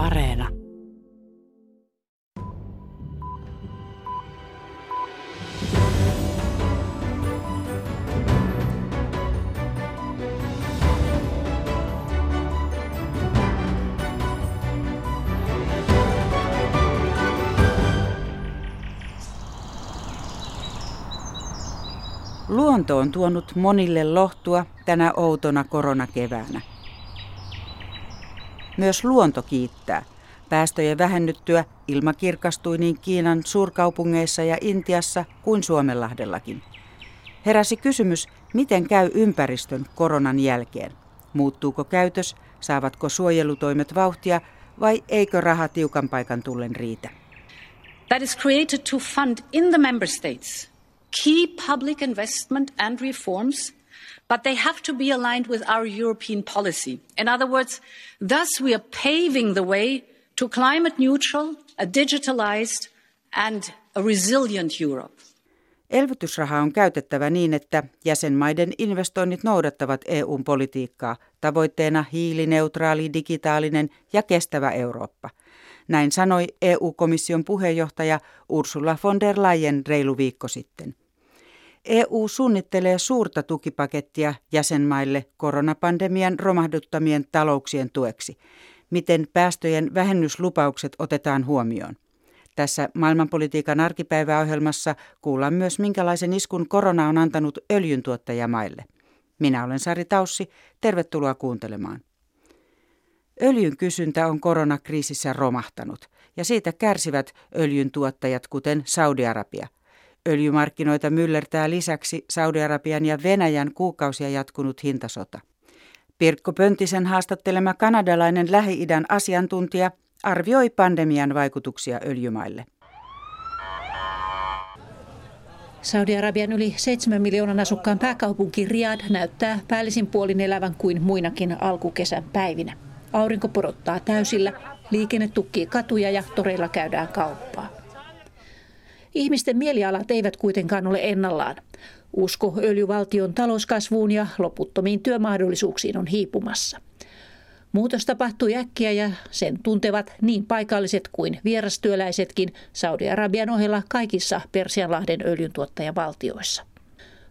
Areena. Luonto on tuonut monille lohtua tänä outona koronakeväänä. Myös luonto kiittää. Päästöjen vähennyttyä ilma kirkastui niin Kiinan suurkaupungeissa ja Intiassa kuin Suomenlahdellakin. Heräsi kysymys, miten käy ympäristön koronan jälkeen. Muuttuuko käytös, saavatko suojelutoimet vauhtia vai eikö raha tiukan paikan tullen riitä? That is created to fund in the member states key public investment and reforms, but they have to be aligned with our European policy. In other words, thus we are paving the way to climate neutral, a digitalized and a resilient Europe. Elvytysraha on käytettävä niin, että jäsenmaiden investoinnit noudattavat EUn politiikkaa, tavoitteena hiilineutraali, digitaalinen ja kestävä Eurooppa. Näin sanoi EU-komission puheenjohtaja Ursula von der Leyen reilu viikko sitten. EU suunnittelee suurta tukipakettia jäsenmaille koronapandemian romahduttamien talouksien tueksi. Miten päästöjen vähennyslupaukset otetaan huomioon? Tässä maailmanpolitiikan arkipäiväohjelmassa kuullaan myös, minkälaisen iskun korona on antanut öljyntuottajamaille. Minä olen Sari Taussi, tervetuloa kuuntelemaan. Öljyn kysyntä on koronakriisissä romahtanut ja siitä kärsivät öljyntuottajat kuten Saudi-Arabia – Öljymarkkinoita myllertää lisäksi Saudi-Arabian ja Venäjän kuukausia jatkunut hintasota. Pirkko Pöntisen haastattelema kanadalainen Lähi-idän asiantuntija arvioi pandemian vaikutuksia öljymaille. Saudi-Arabian yli 7 miljoonan asukkaan pääkaupunki Riyadh näyttää päällisin puolin elävän kuin muinakin alkukesän päivinä. Aurinko porottaa täysillä, liikenne tukkii katuja ja toreilla käydään kauppaa. Ihmisten mielialat eivät kuitenkaan ole ennallaan. Usko öljyvaltion talouskasvuun ja loputtomiin työmahdollisuuksiin on hiipumassa. Muutos tapahtui äkkiä ja sen tuntevat niin paikalliset kuin vierastyöläisetkin Saudi-Arabian ohella kaikissa Persianlahden öljyntuottajavaltioissa.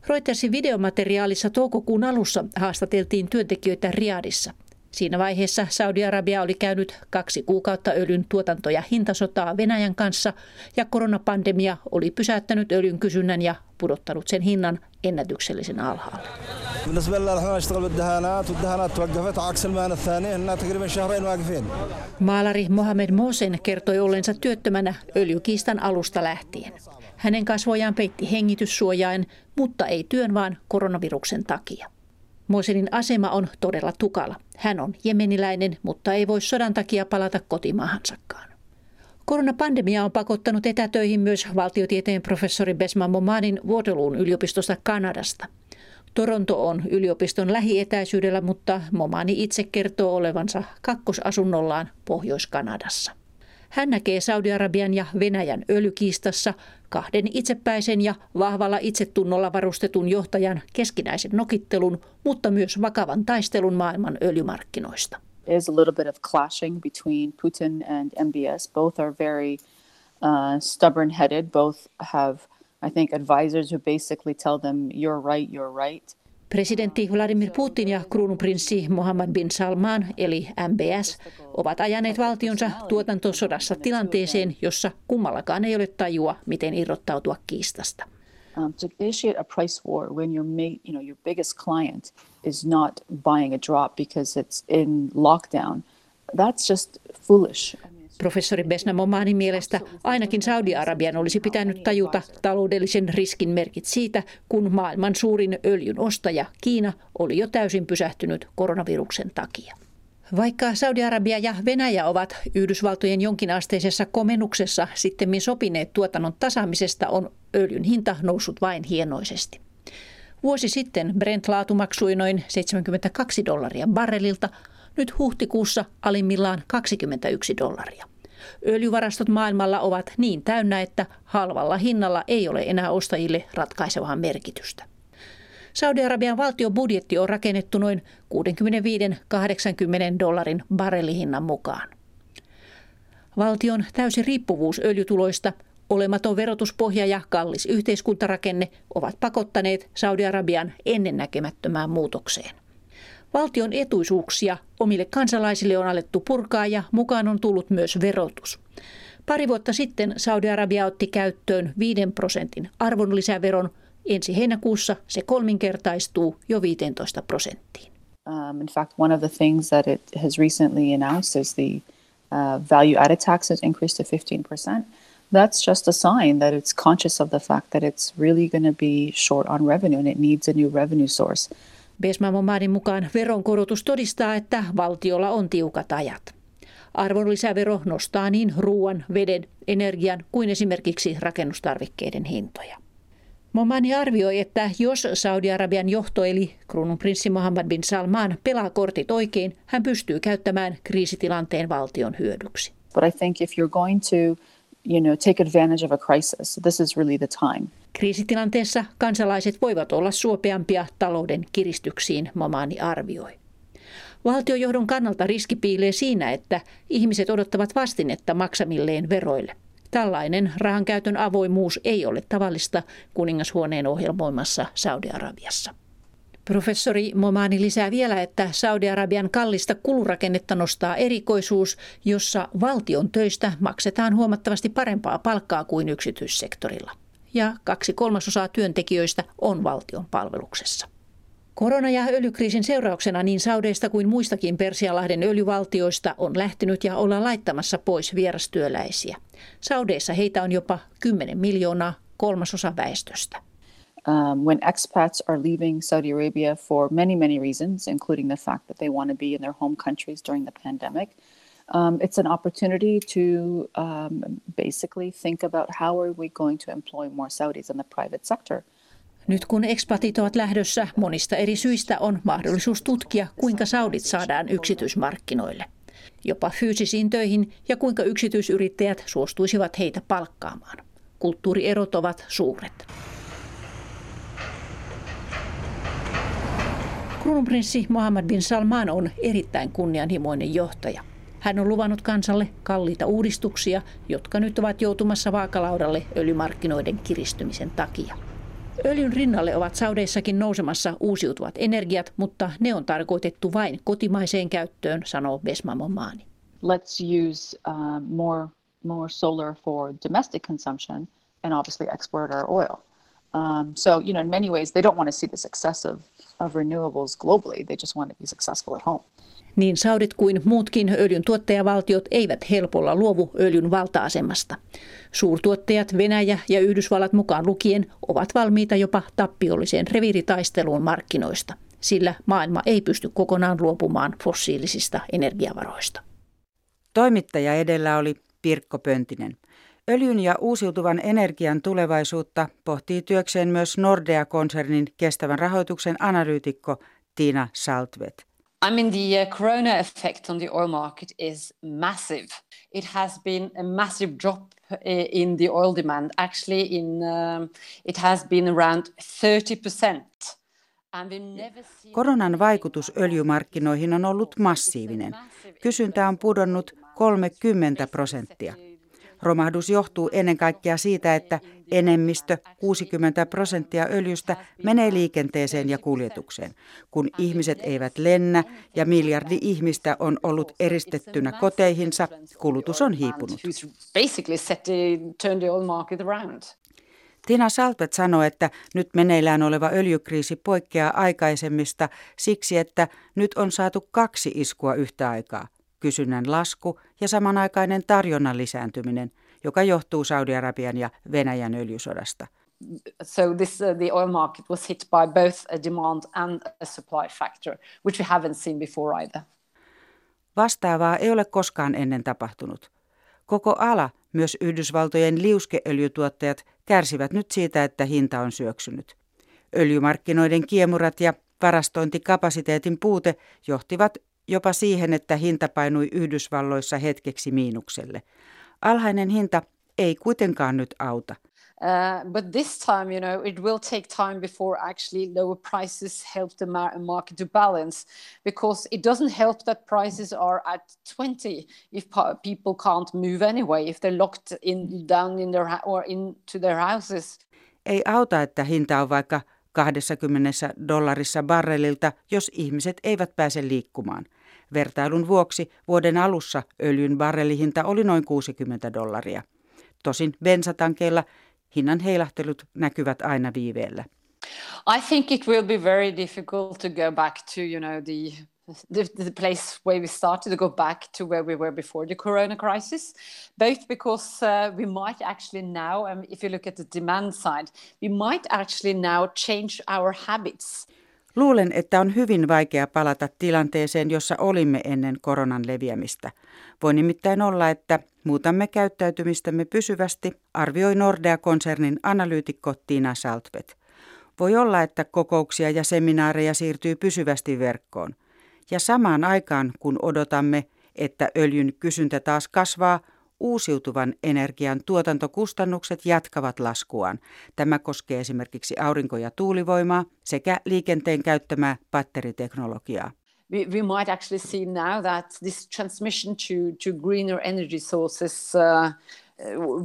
Reutersin videomateriaalissa toukokuun alussa haastateltiin työntekijöitä Riadissa – Siinä vaiheessa Saudi-Arabia oli käynyt kaksi kuukautta öljyn tuotanto- ja hintasotaa Venäjän kanssa ja koronapandemia oli pysäyttänyt öljyn kysynnän ja pudottanut sen hinnan ennätyksellisen alhaalle. Maalari Mohamed Mosen kertoi ollensa työttömänä öljykiistan alusta lähtien. Hänen kasvojaan peitti hengityssuojain, mutta ei työn vaan koronaviruksen takia. Mosenin asema on todella tukala. Hän on jemeniläinen, mutta ei voi sodan takia palata kotimaahansakaan. Koronapandemia on pakottanut etätöihin myös valtiotieteen professori Besma Momanin Waterloon yliopistosta Kanadasta. Toronto on yliopiston lähietäisyydellä, mutta Momani itse kertoo olevansa kakkosasunnollaan Pohjois-Kanadassa. Hän näkee Saudi-Arabian ja Venäjän öljykiistassa kahden itsepäisen ja vahvalla itsetunnolla varustetun johtajan keskinäisen nokittelun, mutta myös vakavan taistelun maailman öljymarkkinoista. Is a little bit of clashing between Putin and MBS. Both are very uh, stubborn-headed. Both have, I think, advisors who basically tell them, "You're right, you're right." Presidentti Vladimir Putin ja kruununprinssi Mohammed bin Salman eli MBS ovat ajaneet valtionsa tuotantosodassa tilanteeseen, jossa kummallakaan ei ole tajua, miten irrottautua kiistasta. Um, a price war when your biggest client is not buying a drop because it's in lockdown, that's just foolish. Professori Besna Momanin mielestä ainakin Saudi-Arabian olisi pitänyt tajuta taloudellisen riskin merkit siitä, kun maailman suurin öljyn ostaja Kiina oli jo täysin pysähtynyt koronaviruksen takia. Vaikka Saudi-Arabia ja Venäjä ovat Yhdysvaltojen jonkinasteisessa komennuksessa sitten sopineet tuotannon tasaamisesta, on öljyn hinta noussut vain hienoisesti. Vuosi sitten Brent-laatu maksui noin 72 dollaria barrelilta, nyt huhtikuussa alimmillaan 21 dollaria. Öljyvarastot maailmalla ovat niin täynnä, että halvalla hinnalla ei ole enää ostajille ratkaisevaa merkitystä. Saudi-Arabian valtiobudjetti on rakennettu noin 65-80 dollarin barrelihinnan mukaan. Valtion täysi riippuvuus öljytuloista, olematon verotuspohja ja kallis yhteiskuntarakenne ovat pakottaneet Saudi-Arabian ennennäkemättömään muutokseen. Valtion etuisuuksia omille kansalaisille on alettu purkaa ja mukaan on tullut myös verotus. Pari vuotta sitten Saudi-Arabia otti käyttöön 5 prosentin arvonlisäveron. Ensi heinäkuussa se kolminkertaistuu jo 15 prosenttiin. Um, in fact, one of the things that it has recently announced is the uh, value added tax has increased to 15%. That's just a sign that it's conscious of the fact that it's really going to be short on revenue and it needs a new revenue source. Besmamomadin mukaan veronkorotus todistaa, että valtiolla on tiukat ajat. Arvonlisävero nostaa niin ruoan, veden, energian kuin esimerkiksi rakennustarvikkeiden hintoja. Momani arvioi, että jos Saudi-Arabian johto eli kruununprinssi Mohammed bin Salman pelaa kortit oikein, hän pystyy käyttämään kriisitilanteen valtion hyödyksi. But I think if you're going to you know, take advantage of a crisis, this is really the time. Kriisitilanteessa kansalaiset voivat olla suopeampia talouden kiristyksiin, Momani arvioi. Valtiojohdon kannalta riski piilee siinä, että ihmiset odottavat vastinetta maksamilleen veroille. Tällainen rahankäytön avoimuus ei ole tavallista kuningashuoneen ohjelmoimassa Saudi-Arabiassa. Professori Momani lisää vielä, että Saudi-Arabian kallista kulurakennetta nostaa erikoisuus, jossa valtion töistä maksetaan huomattavasti parempaa palkkaa kuin yksityissektorilla. Ja kaksi kolmasosaa työntekijöistä on valtion palveluksessa. Korona- ja öljykriisin seurauksena niin Saudeista kuin muistakin Persialahden öljyvaltioista on lähtenyt ja ollaan laittamassa pois vierastyöläisiä. Saudeissa heitä on jopa 10 miljoonaa kolmasosa väestöstä. Um, when expats are leaving Saudi Arabia for many, many reasons, including the fact that they want to be in their home countries during the pandemic, um, it's an opportunity to um, basically think about how are we going to employ more Saudis in the private sector. Nyt kun ekspatit ovat lähdössä, monista eri syistä on mahdollisuus tutkia, kuinka saudit saadaan yksityismarkkinoille. Jopa fyysisiin töihin ja kuinka yksityisyrittäjät suostuisivat heitä palkkaamaan. Kulttuurierot ovat suuret. Kruununprinssi Mohammed bin Salman on erittäin kunnianhimoinen johtaja. Hän on luvannut kansalle kalliita uudistuksia, jotka nyt ovat joutumassa vaakalaudalle öljymarkkinoiden kiristymisen takia. Öljyn rinnalle ovat Saudeissakin nousemassa uusiutuvat energiat, mutta ne on tarkoitettu vain kotimaiseen käyttöön, sanoo Besma Momani. Let's use uh, more, more solar for domestic consumption and obviously export our oil. Um, so, you know, in many ways, they don't want to see the success of, renewables globally. They just want to be successful at home. Niin Saudit kuin muutkin öljyn tuottajavaltiot eivät helpolla luovu öljyn valta-asemasta. Suurtuottajat Venäjä ja Yhdysvallat mukaan lukien ovat valmiita jopa tappiolliseen reviiritaisteluun markkinoista, sillä maailma ei pysty kokonaan luopumaan fossiilisista energiavaroista. Toimittaja edellä oli Pirkko Pöntinen. Öljyn ja uusiutuvan energian tulevaisuutta pohtii työkseen myös Nordea-konsernin kestävän rahoituksen analyytikko Tiina Saltvet. I mean, the uh, corona effect on the oil market is massive. It has been a massive drop uh, in the oil demand. Actually, in um, it has been around 30 percent. Koronan vaikutus öljymarkkinoihin on ollut massiivinen. Kysyntä on pudonnut 30 prosenttia. Romahdus johtuu ennen kaikkea siitä, että enemmistö, 60 prosenttia öljystä, menee liikenteeseen ja kuljetukseen. Kun ihmiset eivät lennä ja miljardi ihmistä on ollut eristettynä koteihinsa, kulutus on hiipunut. Tina Salpet sanoi, että nyt meneillään oleva öljykriisi poikkeaa aikaisemmista siksi, että nyt on saatu kaksi iskua yhtä aikaa kysynnän lasku ja samanaikainen tarjonnan lisääntyminen, joka johtuu Saudi-Arabian ja Venäjän öljysodasta. So this, uh, the oil market was hit by both a demand and a supply factor, which we haven't seen before either. Vastaavaa ei ole koskaan ennen tapahtunut. Koko ala, myös Yhdysvaltojen liuskeöljytuottajat, kärsivät nyt siitä, että hinta on syöksynyt. Öljymarkkinoiden kiemurat ja varastointikapasiteetin puute johtivat jopa siihen, että hinta painui Yhdysvalloissa hetkeksi miinukselle. Alhainen hinta ei kuitenkaan nyt auta. Uh, but this time, you know, it will take time before actually lower prices help the mar- market to balance because it doesn't help that prices are at 20 if people can't move anyway, if they're locked in down in their or into their houses. Ei auta, että hinta on vaikka 20 dollarissa barrelilta, jos ihmiset eivät pääse liikkumaan. Vertailun vuoksi vuoden alussa öljyn barrelihinta oli noin 60 dollaria. Tosin bensatankeilla hinnan heilahtelut näkyvät aina viiveellä. I think it will be very difficult to go back to, you know, the the, the place where we started to go back to where we were before the corona crisis, both because uh, we might actually now, um, if you look at the demand side, we might actually now change our habits. Luulen, että on hyvin vaikea palata tilanteeseen, jossa olimme ennen koronan leviämistä. Voi nimittäin olla, että muutamme käyttäytymistämme pysyvästi, arvioi Nordea-konsernin analyytikko Tina Saltvet. Voi olla, että kokouksia ja seminaareja siirtyy pysyvästi verkkoon. Ja samaan aikaan, kun odotamme, että öljyn kysyntä taas kasvaa, uusiutuvan energian tuotantokustannukset jatkavat laskuaan. Tämä koskee esimerkiksi aurinko- ja tuulivoimaa sekä liikenteen käyttämää batteriteknologiaa. We, we might actually see now that this transmission to, to greener energy sources uh,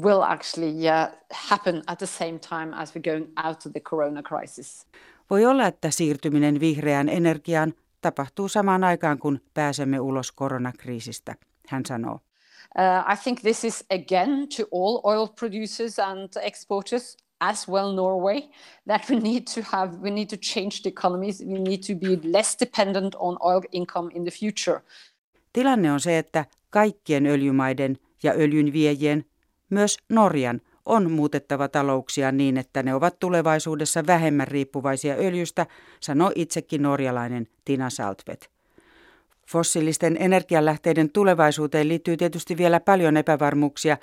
will actually uh, happen at the same time as we're going out of the corona crisis. Voi olla, että siirtyminen vihreään energiaan tapahtuu samaan aikaan, kun pääsemme ulos koronakriisistä, hän sanoo. Uh, I think this is again to all oil producers and exporters as well Norway that we need to have we need to change the economies we need to be less dependent on oil income in the future. Tilanne on se, että kaikkien öljymaiden ja öljyn viejien, myös Norjan, on muutettava talouksia niin, että ne ovat tulevaisuudessa vähemmän riippuvaisia öljystä, sanoo itsekin norjalainen Tina Saltvet. Fossiilisten energialähteiden tulevaisuuteen liittyy tietysti vielä paljon epävarmuuksia,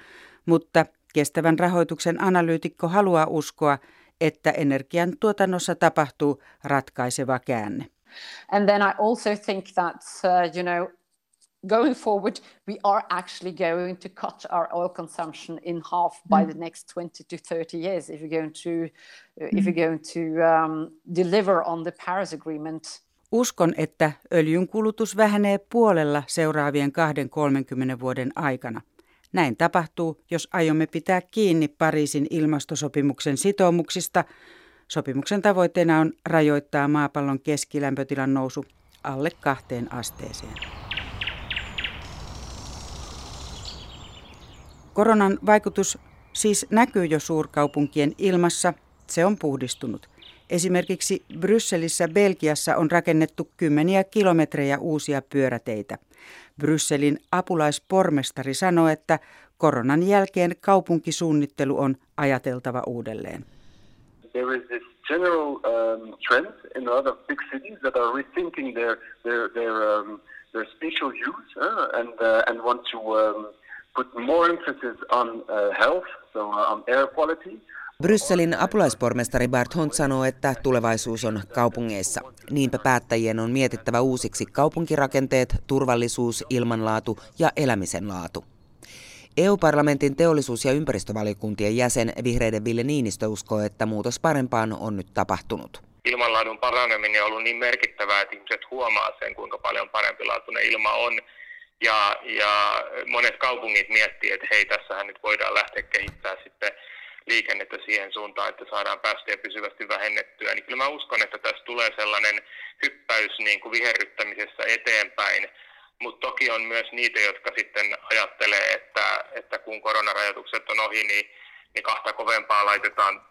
mutta kestävän rahoituksen analyytikko haluaa uskoa, että energian tuotannossa tapahtuu ratkaiseva käänne. And then I also think that uh, you know going forward we are actually going to cut our oil consumption in half by the next 20 to 30 years if we're going to uh, if we're going to um, deliver on the Paris agreement. Uskon, että öljyn kulutus vähenee puolella seuraavien 2-30 vuoden aikana. Näin tapahtuu, jos aiomme pitää kiinni Pariisin ilmastosopimuksen sitoumuksista. Sopimuksen tavoitteena on rajoittaa maapallon keskilämpötilan nousu alle kahteen asteeseen. Koronan vaikutus siis näkyy jo suurkaupunkien ilmassa. Se on puhdistunut. Esimerkiksi Brysselissä Belgiassa on rakennettu kymmeniä kilometrejä uusia pyöräteitä. Brysselin apulaispormestari sanoi, että koronan jälkeen kaupunkisuunnittelu on ajateltava uudelleen. There is this general um, trend in a lot of big cities that are rethinking their their their, um, their spatial use uh, and uh, and want to um, put more emphasis on uh, health, so uh, on air quality. Brysselin apulaispormestari Bart Hont sanoo, että tulevaisuus on kaupungeissa. Niinpä päättäjien on mietittävä uusiksi kaupunkirakenteet, turvallisuus, ilmanlaatu ja elämisen laatu. EU-parlamentin teollisuus- ja ympäristövaliokuntien jäsen vihreiden Ville Niinistö uskoo, että muutos parempaan on nyt tapahtunut. Ilmanlaadun paraneminen on ollut niin merkittävää, että ihmiset huomaa sen, kuinka paljon parempilaatuinen ilma on. Ja, ja monet kaupungit miettii, että hei, tässähän nyt voidaan lähteä kehittämään sitten liikennettä siihen suuntaan, että saadaan päästöjä pysyvästi vähennettyä, niin kyllä mä uskon, että tässä tulee sellainen hyppäys niin kuin viherryttämisessä eteenpäin, mutta toki on myös niitä, jotka sitten ajattelee, että, että kun koronarajoitukset on ohi, niin, niin kahta kovempaa laitetaan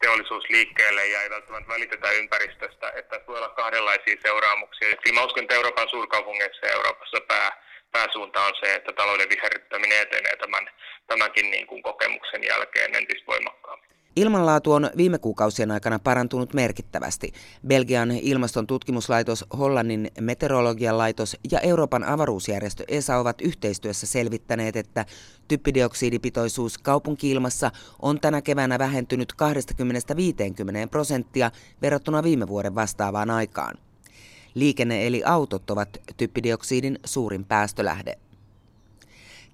teollisuus liikkeelle ja ei välttämättä välitetä ympäristöstä, että voi olla kahdenlaisia seuraamuksia. Kyllä mä uskon, että Euroopan suurkaupungeissa ja Euroopassa pää, pääsuunta on se, että talouden viherryttäminen etenee tämän, tämänkin niin kuin kokemuksen jälkeen entistä voimakkaammin. Ilmanlaatu on viime kuukausien aikana parantunut merkittävästi. Belgian ilmaston tutkimuslaitos, Hollannin meteorologian laitos ja Euroopan avaruusjärjestö ESA ovat yhteistyössä selvittäneet, että typpidioksidipitoisuus kaupunkiilmassa on tänä keväänä vähentynyt 20-50 prosenttia verrattuna viime vuoden vastaavaan aikaan. Liikenne eli autot ovat typpidioksidin suurin päästölähde.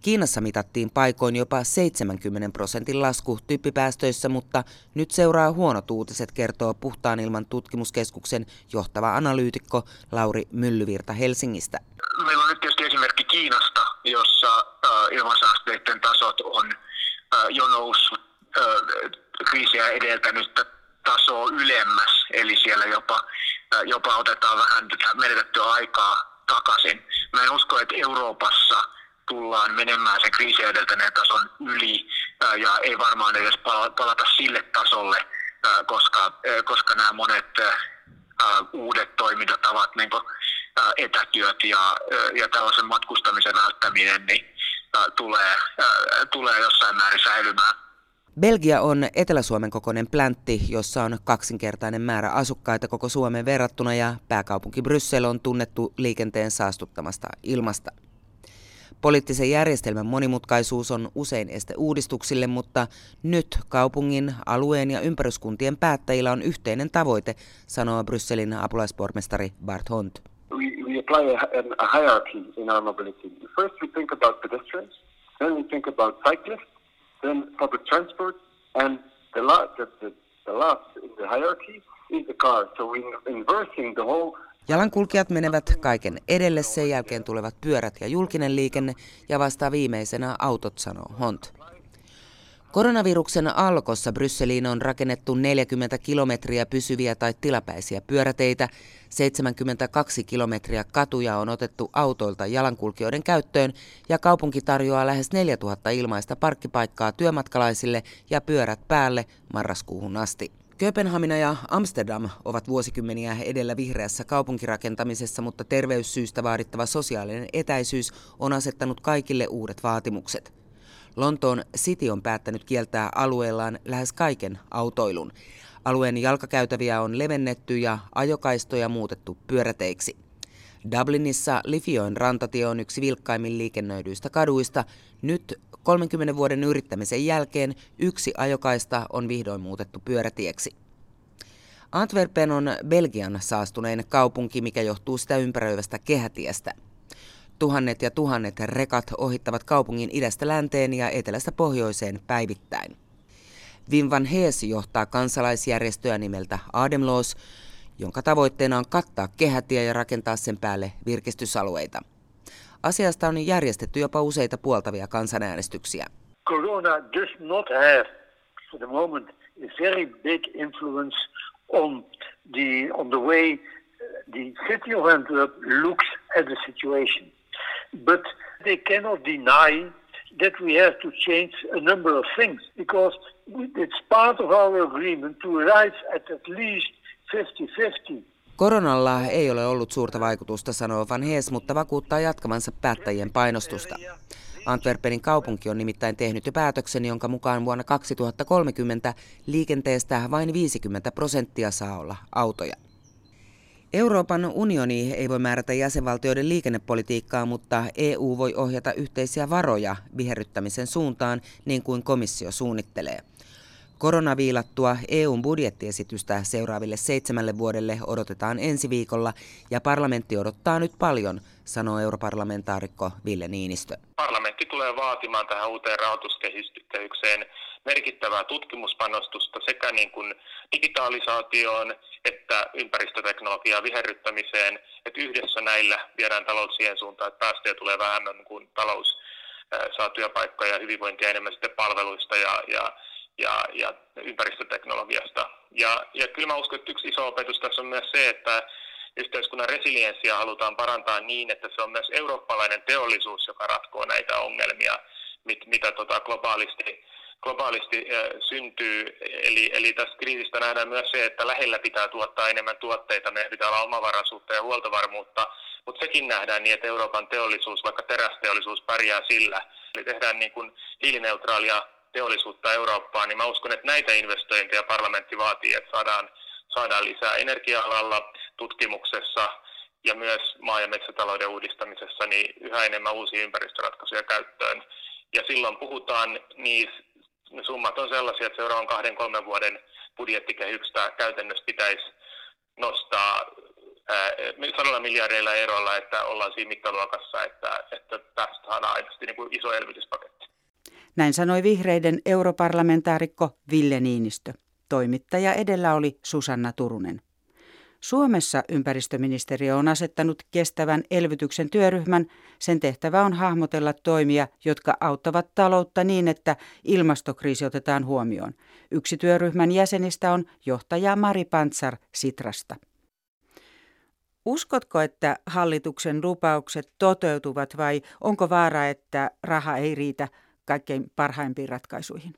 Kiinassa mitattiin paikoin jopa 70 prosentin lasku typpipäästöissä, mutta nyt seuraa huonot uutiset, kertoo Puhtaan ilman tutkimuskeskuksen johtava analyytikko Lauri Myllyvirta Helsingistä. Meillä on nyt tietysti esimerkki Kiinasta, jossa ilmansaasteiden tasot on jo noussut kriisiä edeltänyttä tasoa ylemmäs, eli siellä jopa, jopa otetaan vähän menetettyä aikaa takaisin. Mä en usko, että Euroopassa tullaan menemään sen kriisiä edeltäneen tason yli ja ei varmaan edes palata sille tasolle, koska, koska nämä monet uudet toimintatavat, niin kuin etätyöt ja, ja tällaisen matkustamisen välttäminen, niin tulee, tulee jossain määrin säilymään. Belgia on Etelä-Suomen kokoinen pläntti, jossa on kaksinkertainen määrä asukkaita koko Suomeen verrattuna ja pääkaupunki Bryssel on tunnettu liikenteen saastuttamasta ilmasta. Poliittisen järjestelmän monimutkaisuus on usein este uudistuksille, mutta nyt kaupungin, alueen ja ympäryskuntien päättäjillä on yhteinen tavoite, sanoo Brysselin apulaispormestari Bart Hont. We, we apply a, a hierarchy in our mobility. First we think about pedestrians, then we think about cyclists, then public transport, and the last, the, the last in the hierarchy is the car. So we're inversing the whole Jalankulkijat menevät kaiken edelle, sen jälkeen tulevat pyörät ja julkinen liikenne ja vasta viimeisenä autot, sanoo Hont. Koronaviruksen alkossa Brysseliin on rakennettu 40 kilometriä pysyviä tai tilapäisiä pyöräteitä, 72 kilometriä katuja on otettu autoilta jalankulkijoiden käyttöön ja kaupunki tarjoaa lähes 4000 ilmaista parkkipaikkaa työmatkalaisille ja pyörät päälle marraskuuhun asti. Kööpenhamina ja Amsterdam ovat vuosikymmeniä edellä vihreässä kaupunkirakentamisessa, mutta terveyssyistä vaadittava sosiaalinen etäisyys on asettanut kaikille uudet vaatimukset. Lontoon City on päättänyt kieltää alueellaan lähes kaiken autoilun. Alueen jalkakäytäviä on levennetty ja ajokaistoja muutettu pyöräteiksi. Dublinissa Lifioin rantatie on yksi vilkkaimmin liikennöidyistä kaduista. Nyt 30 vuoden yrittämisen jälkeen yksi ajokaista on vihdoin muutettu pyörätieksi. Antwerpen on Belgian saastunein kaupunki, mikä johtuu sitä ympäröivästä kehätiestä. Tuhannet ja tuhannet rekat ohittavat kaupungin idästä länteen ja etelästä pohjoiseen päivittäin. Wim van Hees johtaa kansalaisjärjestöä nimeltä Ademloos, jonka tavoitteena on kattaa kehätie ja rakentaa sen päälle virkistysalueita. Asiasta on järjestetty jopa useita puoltavia kansanäänestyksiä. Corona does not have for the moment a very big influence on the on the way the city of Antwerp looks at the situation. But they cannot deny that we have to change a number of things because it's part of our agreement to arrive at at least 50-50 Koronalla ei ole ollut suurta vaikutusta, sanoo Van Hees, mutta vakuuttaa jatkavansa päättäjien painostusta. Antwerpenin kaupunki on nimittäin tehnyt jo päätöksen, jonka mukaan vuonna 2030 liikenteestä vain 50 prosenttia saa olla autoja. Euroopan unioni ei voi määrätä jäsenvaltioiden liikennepolitiikkaa, mutta EU voi ohjata yhteisiä varoja viherryttämisen suuntaan, niin kuin komissio suunnittelee. Koronaviilattua EUn budjettiesitystä seuraaville seitsemälle vuodelle odotetaan ensi viikolla ja parlamentti odottaa nyt paljon, sanoo europarlamentaarikko Ville Niinistö. Parlamentti tulee vaatimaan tähän uuteen rahoituskehykseen merkittävää tutkimuspanostusta sekä niin kuin digitalisaatioon että ympäristöteknologian viherryttämiseen, että yhdessä näillä viedään talous siihen suuntaan, että päästöjä tulee vähemmän kuin talous saa työpaikkoja ja hyvinvointia enemmän sitten palveluista ja, ja ja, ja ympäristöteknologiasta. Ja, ja kyllä mä uskon, että yksi iso opetus tässä on myös se, että yhteiskunnan resilienssiä halutaan parantaa niin, että se on myös eurooppalainen teollisuus, joka ratkoo näitä ongelmia, mit, mitä tota globaalisti, globaalisti äh, syntyy. Eli, eli tästä kriisistä nähdään myös se, että lähellä pitää tuottaa enemmän tuotteita, meidän pitää olla omavaraisuutta ja huoltovarmuutta, mutta sekin nähdään niin, että Euroopan teollisuus, vaikka terästeollisuus pärjää sillä. Eli tehdään niin kuin hiilineutraalia teollisuutta Eurooppaan, niin mä uskon, että näitä investointeja parlamentti vaatii, että saadaan, saadaan lisää energia-alalla, tutkimuksessa ja myös maa- ja metsätalouden uudistamisessa niin yhä enemmän uusia ympäristöratkaisuja käyttöön. Ja silloin puhutaan, niin summat on sellaisia, että seuraavan kahden kolmen vuoden budjettikehyksestä käytännössä pitäisi nostaa sadalla miljardeilla erolla, että ollaan siinä mittaluokassa, että, että tästä saadaan aidosti niin kuin iso elvytyspaketti. Näin sanoi vihreiden europarlamentaarikko Ville Niinistö. Toimittaja edellä oli Susanna Turunen. Suomessa ympäristöministeriö on asettanut kestävän elvytyksen työryhmän. Sen tehtävä on hahmotella toimia, jotka auttavat taloutta niin, että ilmastokriisi otetaan huomioon. Yksi työryhmän jäsenistä on johtaja Mari Pantsar Sitrasta. Uskotko, että hallituksen lupaukset toteutuvat vai onko vaara, että raha ei riitä kaikkein parhaimpiin ratkaisuihin?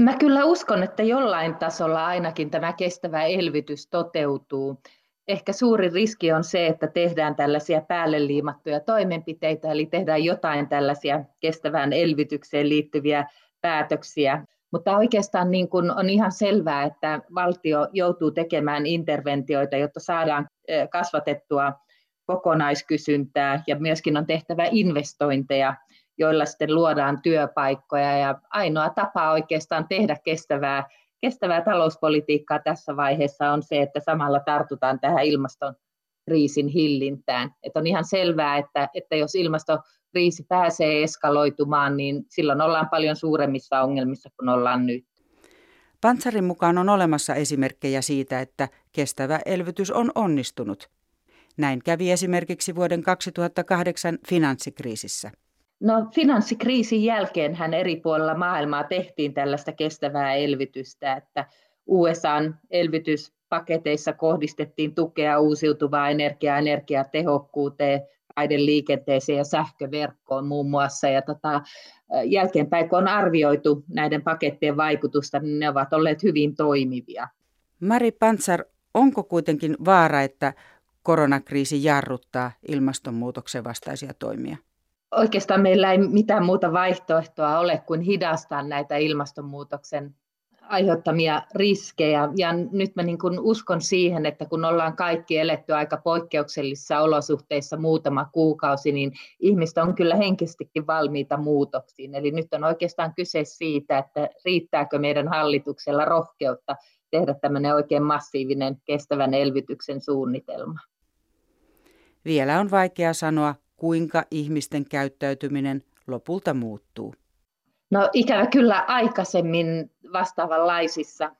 Mä kyllä uskon, että jollain tasolla ainakin tämä kestävä elvytys toteutuu. Ehkä suuri riski on se, että tehdään tällaisia päälle liimattuja toimenpiteitä, eli tehdään jotain tällaisia kestävään elvytykseen liittyviä päätöksiä. Mutta oikeastaan niin kuin on ihan selvää, että valtio joutuu tekemään interventioita, jotta saadaan kasvatettua kokonaiskysyntää ja myöskin on tehtävä investointeja joilla sitten luodaan työpaikkoja. Ja ainoa tapa oikeastaan tehdä kestävää, kestävää talouspolitiikkaa tässä vaiheessa on se, että samalla tartutaan tähän ilmastokriisin hillintään. Että on ihan selvää, että, että jos ilmastokriisi pääsee eskaloitumaan, niin silloin ollaan paljon suuremmissa ongelmissa kuin ollaan nyt. Pantsarin mukaan on olemassa esimerkkejä siitä, että kestävä elvytys on onnistunut. Näin kävi esimerkiksi vuoden 2008 finanssikriisissä. No finanssikriisin jälkeen hän eri puolilla maailmaa tehtiin tällaista kestävää elvytystä, että USAn elvytyspaketeissa kohdistettiin tukea uusiutuvaa energiaa, energiatehokkuuteen, liikenteeseen ja sähköverkkoon muun muassa. Ja tota, jälkeenpäin, kun on arvioitu näiden pakettien vaikutusta, niin ne ovat olleet hyvin toimivia. Mari Pantsar, onko kuitenkin vaara, että koronakriisi jarruttaa ilmastonmuutoksen vastaisia toimia? Oikeastaan meillä ei mitään muuta vaihtoehtoa ole kuin hidastaa näitä ilmastonmuutoksen aiheuttamia riskejä. Ja nyt mä niin kuin uskon siihen, että kun ollaan kaikki eletty aika poikkeuksellisissa olosuhteissa muutama kuukausi, niin ihmiset on kyllä henkisestikin valmiita muutoksiin. Eli nyt on oikeastaan kyse siitä, että riittääkö meidän hallituksella rohkeutta tehdä tämmöinen oikein massiivinen kestävän elvytyksen suunnitelma. Vielä on vaikea sanoa, kuinka ihmisten käyttäytyminen lopulta muuttuu? No ikävä kyllä aikaisemmin vastaavanlaisissa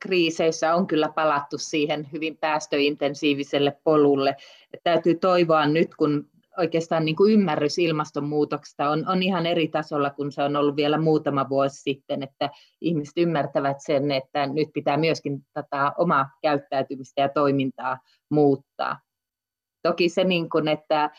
kriiseissä on kyllä palattu siihen hyvin päästöintensiiviselle polulle. Täytyy toivoa nyt, kun oikeastaan niin kuin ymmärrys ilmastonmuutoksesta on, on ihan eri tasolla kuin se on ollut vielä muutama vuosi sitten, että ihmiset ymmärtävät sen, että nyt pitää myöskin tätä omaa käyttäytymistä ja toimintaa muuttaa. Toki se, niin kuin, että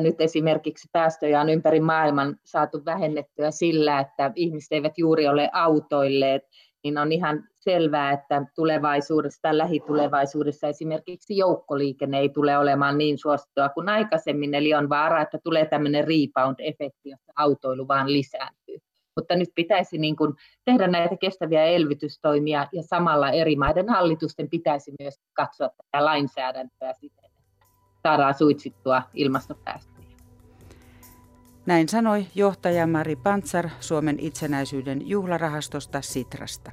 nyt esimerkiksi päästöjä on ympäri maailman saatu vähennettyä sillä, että ihmiset eivät juuri ole autoilleet, niin on ihan selvää, että tulevaisuudessa tai lähitulevaisuudessa esimerkiksi joukkoliikenne ei tule olemaan niin suosittua kuin aikaisemmin, eli on vaara, että tulee tämmöinen rebound-efekti, jossa autoilu vaan lisääntyy. Mutta nyt pitäisi niin kuin tehdä näitä kestäviä elvytystoimia ja samalla eri maiden hallitusten pitäisi myös katsoa tätä lainsäädäntöä siten, saadaan suitsittua ilmastopäästöjä. Näin sanoi johtaja Mari Pantsar Suomen itsenäisyyden juhlarahastosta Sitrasta.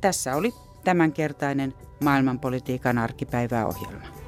Tässä oli tämänkertainen maailmanpolitiikan arkipäiväohjelma.